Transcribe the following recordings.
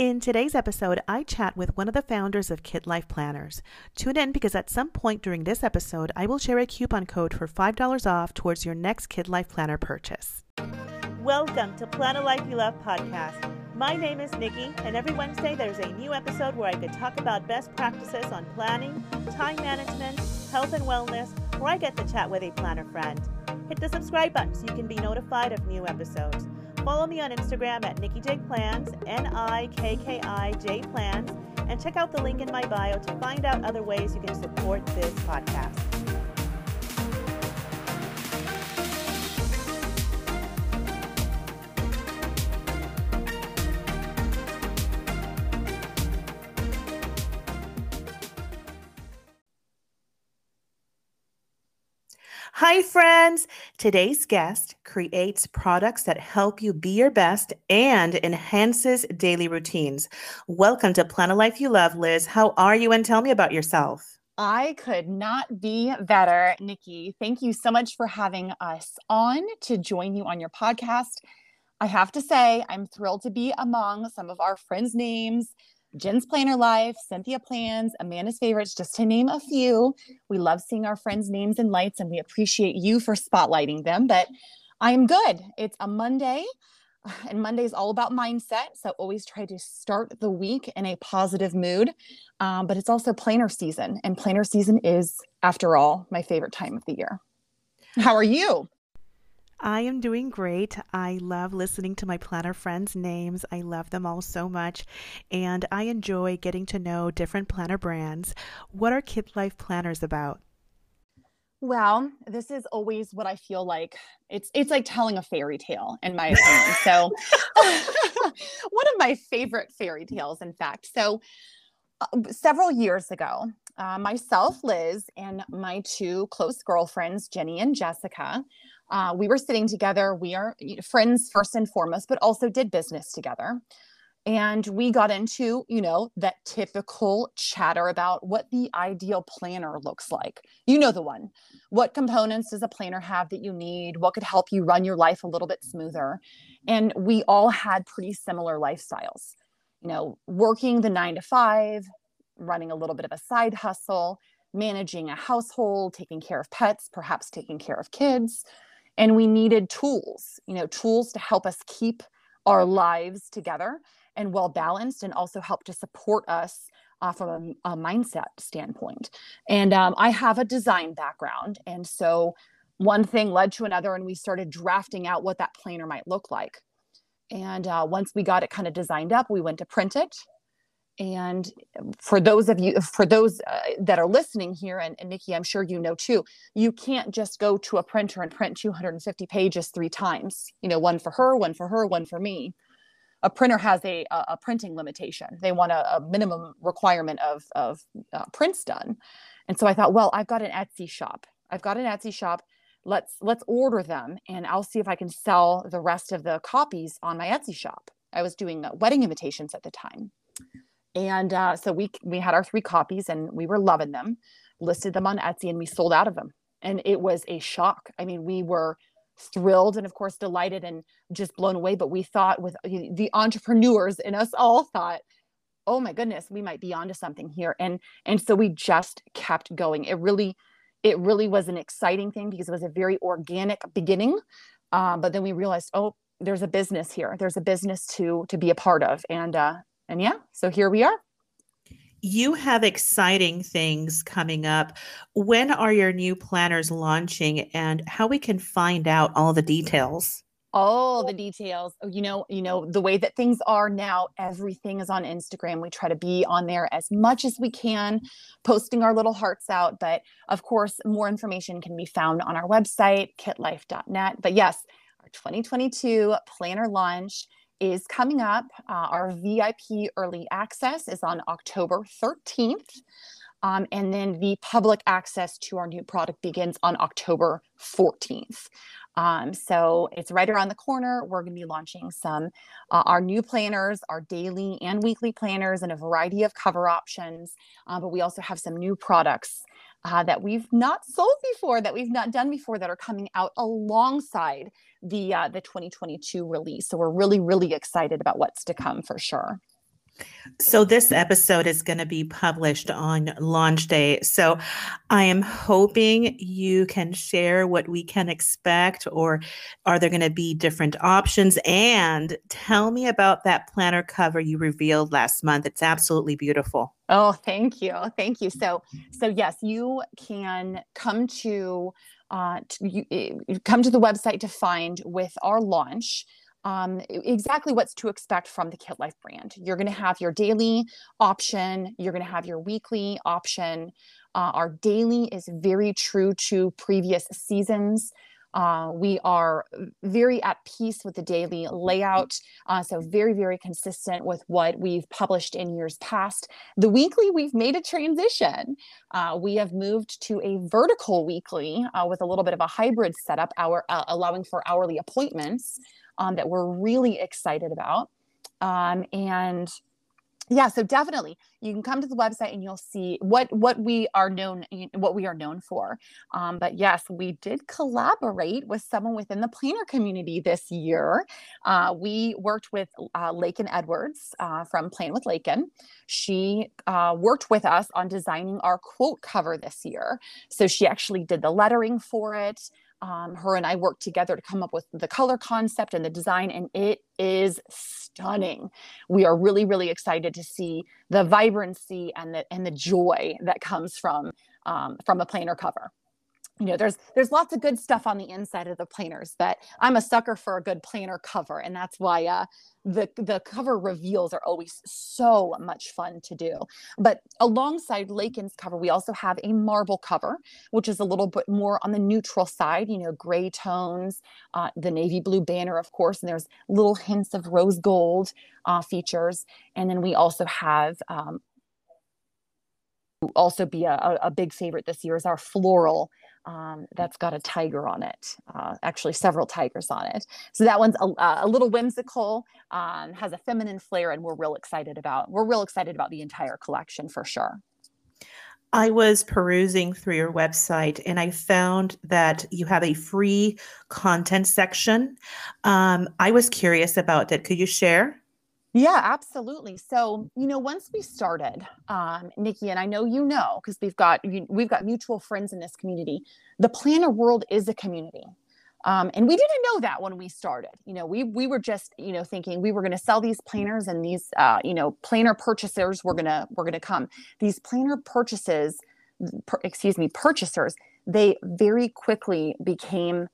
In today's episode, I chat with one of the founders of Kit Life Planners. Tune in because at some point during this episode, I will share a coupon code for $5 off towards your next Kit Life Planner purchase. Welcome to Plan a Life You Love podcast. My name is Nikki, and every Wednesday there's a new episode where I could talk about best practices on planning, time management, health and wellness, or I get to chat with a planner friend. Hit the subscribe button so you can be notified of new episodes. Follow me on Instagram at Nikki J Plans, N I K K I J Plans, and check out the link in my bio to find out other ways you can support this podcast. Hi, friends. Today's guest creates products that help you be your best and enhances daily routines. Welcome to Plan a Life You Love, Liz. How are you? And tell me about yourself. I could not be better, Nikki. Thank you so much for having us on to join you on your podcast. I have to say, I'm thrilled to be among some of our friends' names Jen's Planner Life, Cynthia Plans, Amanda's Favorites, just to name a few. We love seeing our friends' names and lights, and we appreciate you for spotlighting them. But I'm good. It's a Monday, and Monday is all about mindset. So always try to start the week in a positive mood. Um, but it's also planner season, and planner season is, after all, my favorite time of the year. How are you? I am doing great. I love listening to my planner friends' names. I love them all so much. And I enjoy getting to know different planner brands. What are Kit Life Planners about? Well, this is always what I feel like. It's it's like telling a fairy tale, in my opinion. so, one of my favorite fairy tales, in fact. So, uh, several years ago, uh, myself, Liz, and my two close girlfriends, Jenny and Jessica, uh, we were sitting together. We are friends first and foremost, but also did business together. And we got into, you know, that typical chatter about what the ideal planner looks like. You know, the one. What components does a planner have that you need? What could help you run your life a little bit smoother? And we all had pretty similar lifestyles. You know, working the nine to five, running a little bit of a side hustle, managing a household, taking care of pets, perhaps taking care of kids and we needed tools you know tools to help us keep our lives together and well balanced and also help to support us uh, from a, a, mindset standpoint. And um, i have a design background and so one thing led to another and we started drafting out what that planner might look like. And uh, once we got it kind of designed up we went to print it. And for those of you for those uh, that are listening here and, and nikki i'm sure you know too you can't just go to a printer and print 250 pages three times you know one for her one for her one for me a printer has a, a, printing limitation. They want a, a minimum requirement of, of uh, prints done. And so i thought well i've got an etsy shop. I've got an etsy shop. Let's let's order them and i'll see if i can sell the rest of the copies on my etsy shop. I was doing uh, wedding invitations at the time. And uh, so we we had our three copies and we were loving them listed them on etsy and we sold out of them. And it was a shock. I mean we were thrilled and of course delighted and just blown away. But we thought with the entrepreneurs in us all thought oh my goodness we might be onto something here. And and so we just kept going. It really it really was an exciting thing because it was a very organic beginning. Um, but then we realized oh there's a business here. There's a business to to be a part of. And uh, and yeah, so here we are. You have exciting things coming up. When are your new planners launching and how we can find out all the details? all the details oh, you know you know the way that things are now everything is on instagram we try to be on there as much as we can posting our little hearts out but of course more information can be found on our website kitlife.net but yes our 2022 planner launch is coming up. Uh, our VIP early access is on October 13th. Um, and then the public access to our new product begins on October 14th. Um, so it's right around the corner. We're going to be launching some uh, our new planners, our daily and weekly planners, and a variety of cover options. Uh, but we also have some new products uh, that we've not sold before, that we've not done before, that are coming out alongside the uh, the 2022 release. So we're really really excited about what's to come for sure. So, this episode is going to be published on launch day. So, I am hoping you can share what we can expect, or are there going to be different options? And tell me about that planner cover you revealed last month. It's absolutely beautiful. Oh, thank you. Thank you. So, so yes, you can come to uh, you, you come to the website to find with our launch um, exactly what's to expect from the Kit Life brand. You're going to have your daily option, you're going to have your weekly option. Uh, our daily is very true to previous seasons. Uh, we are very at peace with the daily layout, uh, so very, very consistent with what we've published in years past. The weekly, we've made a transition. Uh, we have moved to a vertical weekly uh, with a little bit of a hybrid setup, our, uh, allowing for hourly appointments um, that we're really excited about. Um, and yeah, so definitely you can come to the website and you'll see what what we are known what we are known for. Um, but yes, we did collaborate with someone within the planner community this year. Uh, we worked with uh, Edwards uh, from Plan with Lakin. She uh, worked with us on designing our quote cover this year. So she actually did the lettering for it um, her and I worked together to come up with the color concept and the design, and it is stunning. We are really, really excited to see the vibrancy and the and the joy that comes from um, from a planner cover you know there's there's lots of good stuff on the inside of the planners but i'm a sucker for a good planner cover and that's why uh, the the cover reveals are always so much fun to do. But alongside lakin's cover we also have a marble cover which is a little bit more on the neutral side you know gray tones uh, the navy blue banner of course and there's little hints of rose gold uh, features. And then we also have um, also be a, a big favorite this year is our floral um, that's got a tiger on it, uh, actually several tigers on it. So that one's a, a little whimsical, um, has a feminine flair, and we're real excited about. We're real excited about the entire collection for sure. I was perusing through your website and I found that you have a free content section. Um, I was curious about that. Could you share? Yeah, absolutely. So, you know, once we started, um, Nikki, and I know you know because we've got we've got mutual friends in this community. The planner world is a community, um, and we didn't know that when we started. You know, we we were just you know thinking we were going to sell these planners, and these uh, you know planner purchasers were gonna were gonna come. These planner purchases, per, excuse me, purchasers, they very quickly became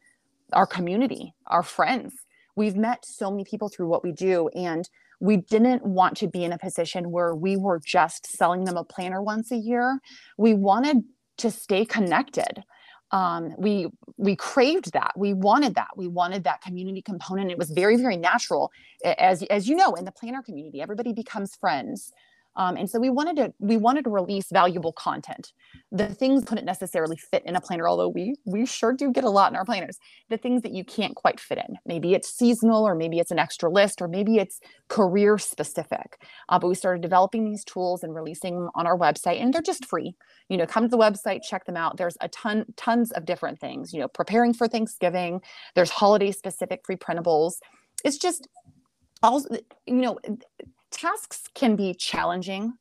our community, our friends. We've met so many people through what we do, and we didn't want to be in a position where we were just selling them a planner once a year. We wanted to stay connected. Um, we we craved that. We wanted that. We wanted that community component. It was very very natural, as as you know, in the planner community, everybody becomes friends. Um, and so we wanted to we wanted to release valuable content. The things couldn't necessarily fit in a planner, although we we sure do get a lot in our planners. The things that you can't quite fit in. Maybe it's seasonal, or maybe it's an extra list, or maybe it's career specific. Uh, but we started developing these tools and releasing them on our website, and they're just free. You know, come to the website, check them out. There's a ton tons of different things. You know, preparing for Thanksgiving. There's holiday specific free printables. It's just also you know tasks can be challenging.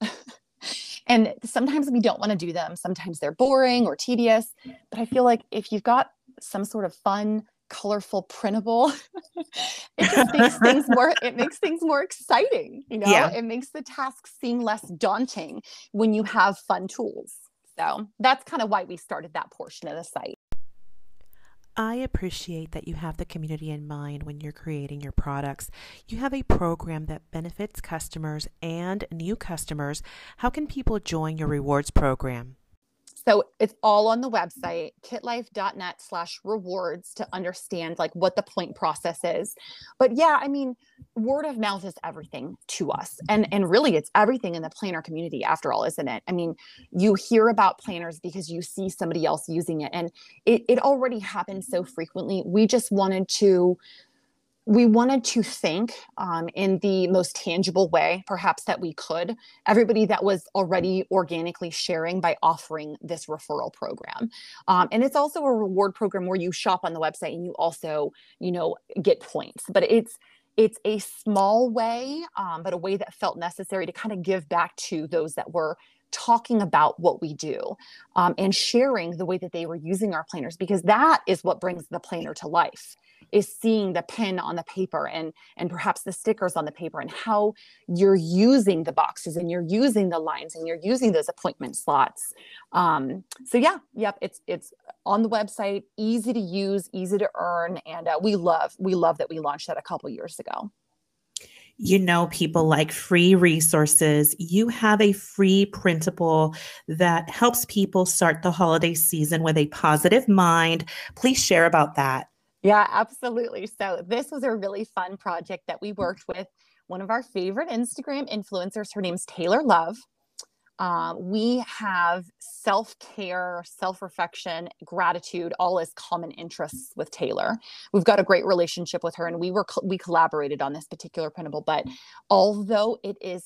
and sometimes we don't want to do them. Sometimes they're boring or tedious. But I feel like if you've got some sort of fun, colorful printable, it just makes things more it makes things more exciting. You know, yeah. it makes the task seem less daunting when you have fun tools. So that's kind of why we started that portion of the site. I appreciate that you have the community in mind when you're creating your products. You have a program that benefits customers and new customers. How can people join your rewards program? So it's all on the website, kitlife.net slash rewards to understand like what the point process is. But yeah, I mean, word of mouth is everything to us. And and really it's everything in the planner community after all, isn't it? I mean, you hear about planners because you see somebody else using it. And it, it already happens so frequently. We just wanted to we wanted to think um, in the most tangible way, perhaps that we could, everybody that was already organically sharing by offering this referral program. Um, and it's also a reward program where you shop on the website and you also, you know, get points. But it's it's a small way, um, but a way that felt necessary to kind of give back to those that were talking about what we do um, and sharing the way that they were using our planners because that is what brings the planner to life is seeing the pen on the paper and and perhaps the stickers on the paper and how you're using the boxes and you're using the lines and you're using those appointment slots um, so yeah yep it's it's on the website easy to use easy to earn and uh, we love we love that we launched that a couple years ago you know people like free resources. You have a free printable that helps people start the holiday season with a positive mind. Please share about that. Yeah, absolutely. So, this was a really fun project that we worked with one of our favorite Instagram influencers. Her name's Taylor Love. Uh, we have self care, self reflection, gratitude, all as common interests with Taylor. We've got a great relationship with her, and we were we collaborated on this particular printable. But although it is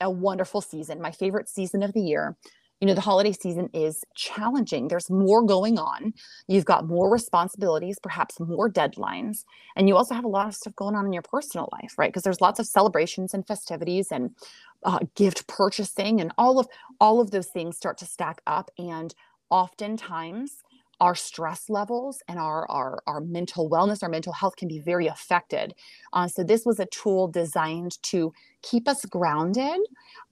a wonderful season, my favorite season of the year, you know the holiday season is challenging. There's more going on. You've got more responsibilities perhaps more deadlines and you also have a lot of stuff going on in your personal life right? Because there's lots of celebrations and festivities and uh, gift purchasing and all of all of those things start to stack up and oftentimes our stress levels and our, our, our mental wellness, our mental health can be very affected. Uh, so, this was a tool designed to keep us grounded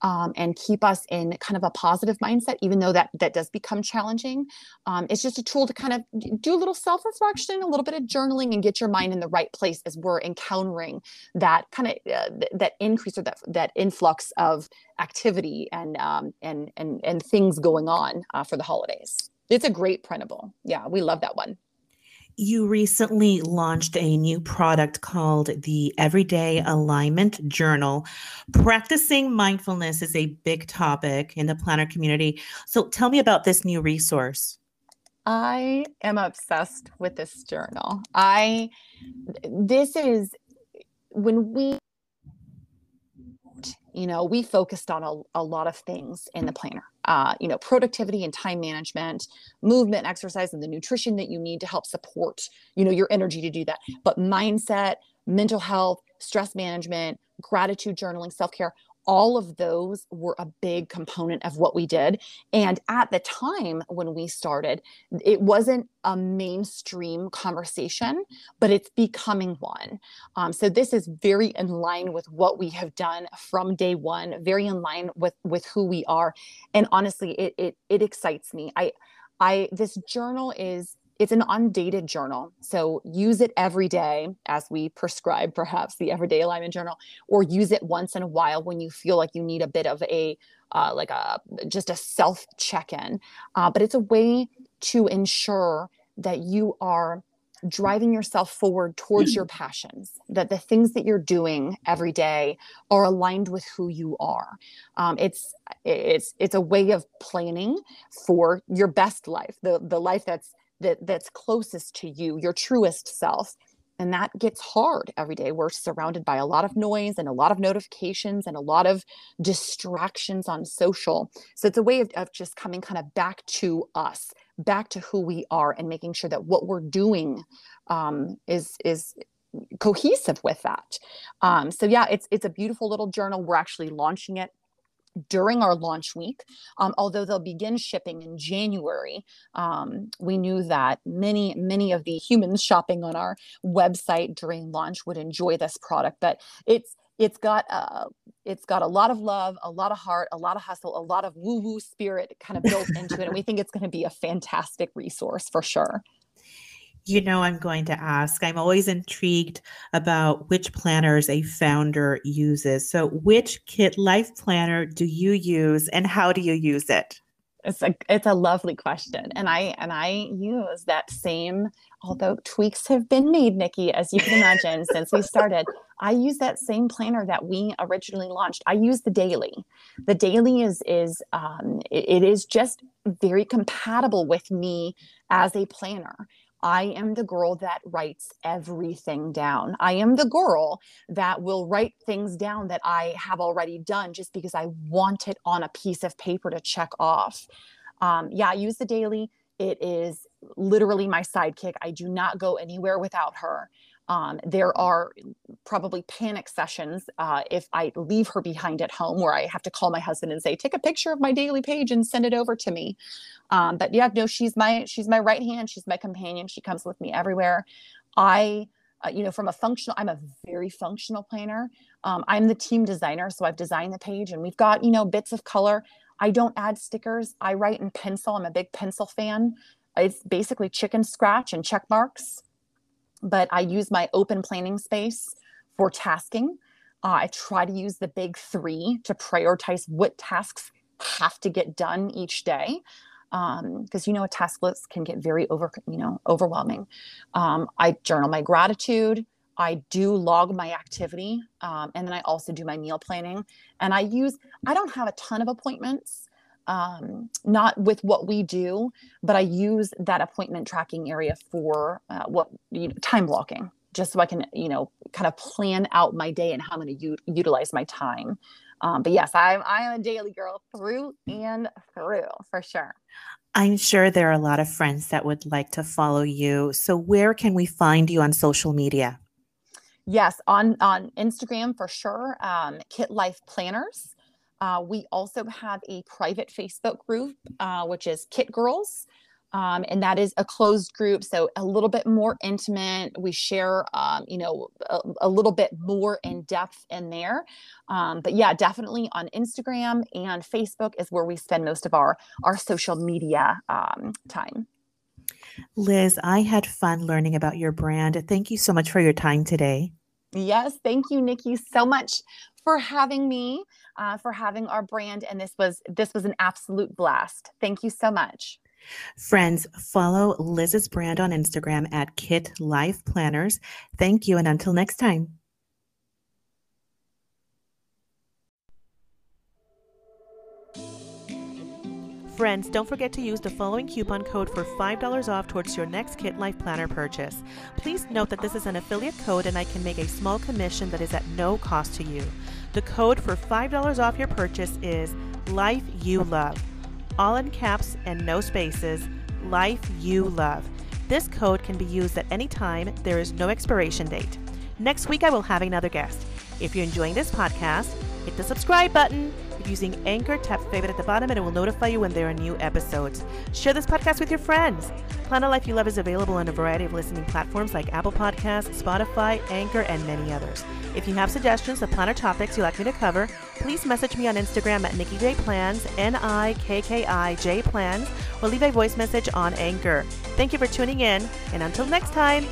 um, and keep us in kind of a positive mindset, even though that, that does become challenging. Um, it's just a tool to kind of do a little self reflection, a little bit of journaling, and get your mind in the right place as we're encountering that kind of uh, th- that increase or that, that influx of activity and, um, and, and, and things going on uh, for the holidays. It's a great printable. Yeah, we love that one. You recently launched a new product called the Everyday Alignment Journal. Practicing mindfulness is a big topic in the planner community. So tell me about this new resource. I am obsessed with this journal. I this is when we you know we focused on a, a lot of things in the planner uh, you know productivity and time management movement exercise and the nutrition that you need to help support you know your energy to do that. But mindset mental health stress management gratitude journaling self-care all of those were a big component of what we did. And at the time when we started, it wasn't a mainstream conversation, but it's becoming one. Um, so this is very in line with what we have done from day one, very in line with with who we are. And honestly, it it, it excites me. I I this journal is it's an undated journal. So use it every day as we prescribe perhaps the everyday alignment journal, or use it once in a while when you feel like you need a bit of a uh, like a just a self check-in. Uh, but it's a way to ensure that you are driving yourself forward towards your passions that the things that you're doing every day are aligned with who you are um, it's it's it's a way of planning for your best life the the life that's that that's closest to you your truest self and that gets hard every day. We're surrounded by a lot of noise and a lot of notifications and a lot of distractions on social. So it's a way of, of just coming kind of back to us back to who we are and making sure that what we're doing um, is is cohesive with that. Um, so yeah it's it's a beautiful little journal. We're actually launching it during our launch week. Um, although they'll begin shipping in January, um, we knew that many, many of the humans shopping on our website during launch would enjoy this product. But it's it's got uh, it's got a lot of love, a lot of heart, a lot of hustle, a lot of woo woo spirit kind of built into it, and we think it's going to be a fantastic resource for sure you know I'm going to ask. I'm always intrigued about which planners a founder uses. So, which Kit Life planner do you use and how do you use it? It's a it's a lovely question. And I and I use that same although tweaks have been made, Nikki, as you can imagine, since we started. I use that same planner that we originally launched. I use the daily. The daily is is um, it, it is just very compatible with me as a planner. I am the girl that writes everything down. I am the girl that will write things down that I have already done just because I want it on a piece of paper to check off. Um, yeah, I use the daily. It is literally my sidekick. I do not go anywhere without her. Um, there are probably panic sessions uh, if I leave her behind at home where I have to call my husband and say, take a picture of my daily page and send it over to me. Um, but yeah, no, she's my she's my right hand. She's my companion. She comes with me everywhere. I uh, you know, from a functional, I'm a very functional planner. Um, I'm the team designer, so I've designed the page and we've got, you know, bits of color. I don't add stickers. I write in pencil. I'm a big pencil fan. It's basically chicken scratch and check marks, but I use my open planning space for tasking. Uh, I try to use the big three to prioritize what tasks have to get done each day because um, you know a task list can get very over you know overwhelming. Um, i journal my gratitude. I do log my activity um, and then i also do my meal planning. And i use i don't have a ton of appointments um, not with what we do but i use that appointment tracking area for uh, what you know, time blocking just so i can you know kind of plan out my day and how i'm going to u- utilize my time um, but yes, I'm I'm a daily girl through and through for sure. I'm sure there are a lot of friends that would like to follow you. So where can we find you on social media? Yes, on on Instagram for sure. Um, Kit Life Planners. Uh, we also have a private Facebook group, uh, which is Kit Girls. Um, and that is a closed group so a little bit more intimate. We share um, you know a, a, little bit more in depth in there. Um, but yeah definitely on instagram and facebook is where we spend most of our our social media um, time. Liz i had fun learning about your brand. Thank you so much for your time today. Yes thank you nikki so much for having me uh, for having our brand and this was this was an absolute blast thank you so much Friends, follow Liz's brand on Instagram at Kit Life Planners. Thank you, and until next time. Friends, don't forget to use the following coupon code for $5 off towards your next Kit Life Planner purchase. Please note that this is an affiliate code and I can make a small commission that is at no cost to you. The code for $5 off your purchase is Life You Love all in caps and no spaces, Life You Love. This code can be used at any time, there is no expiration date. Next week, I will have another guest. If you're enjoying this podcast, hit the subscribe button. If using Anchor, tap favorite at the bottom and it will notify you when there are new episodes. Share this podcast with your friends. Plan a Life You Love is available on a variety of listening platforms like Apple Podcasts, Spotify, Anchor, and many others. If you have suggestions of planner topics you'd like me to cover, please message me on Instagram at Nikki J Plans, N I K K I J Plans, or leave a voice message on Anchor. Thank you for tuning in, and until next time,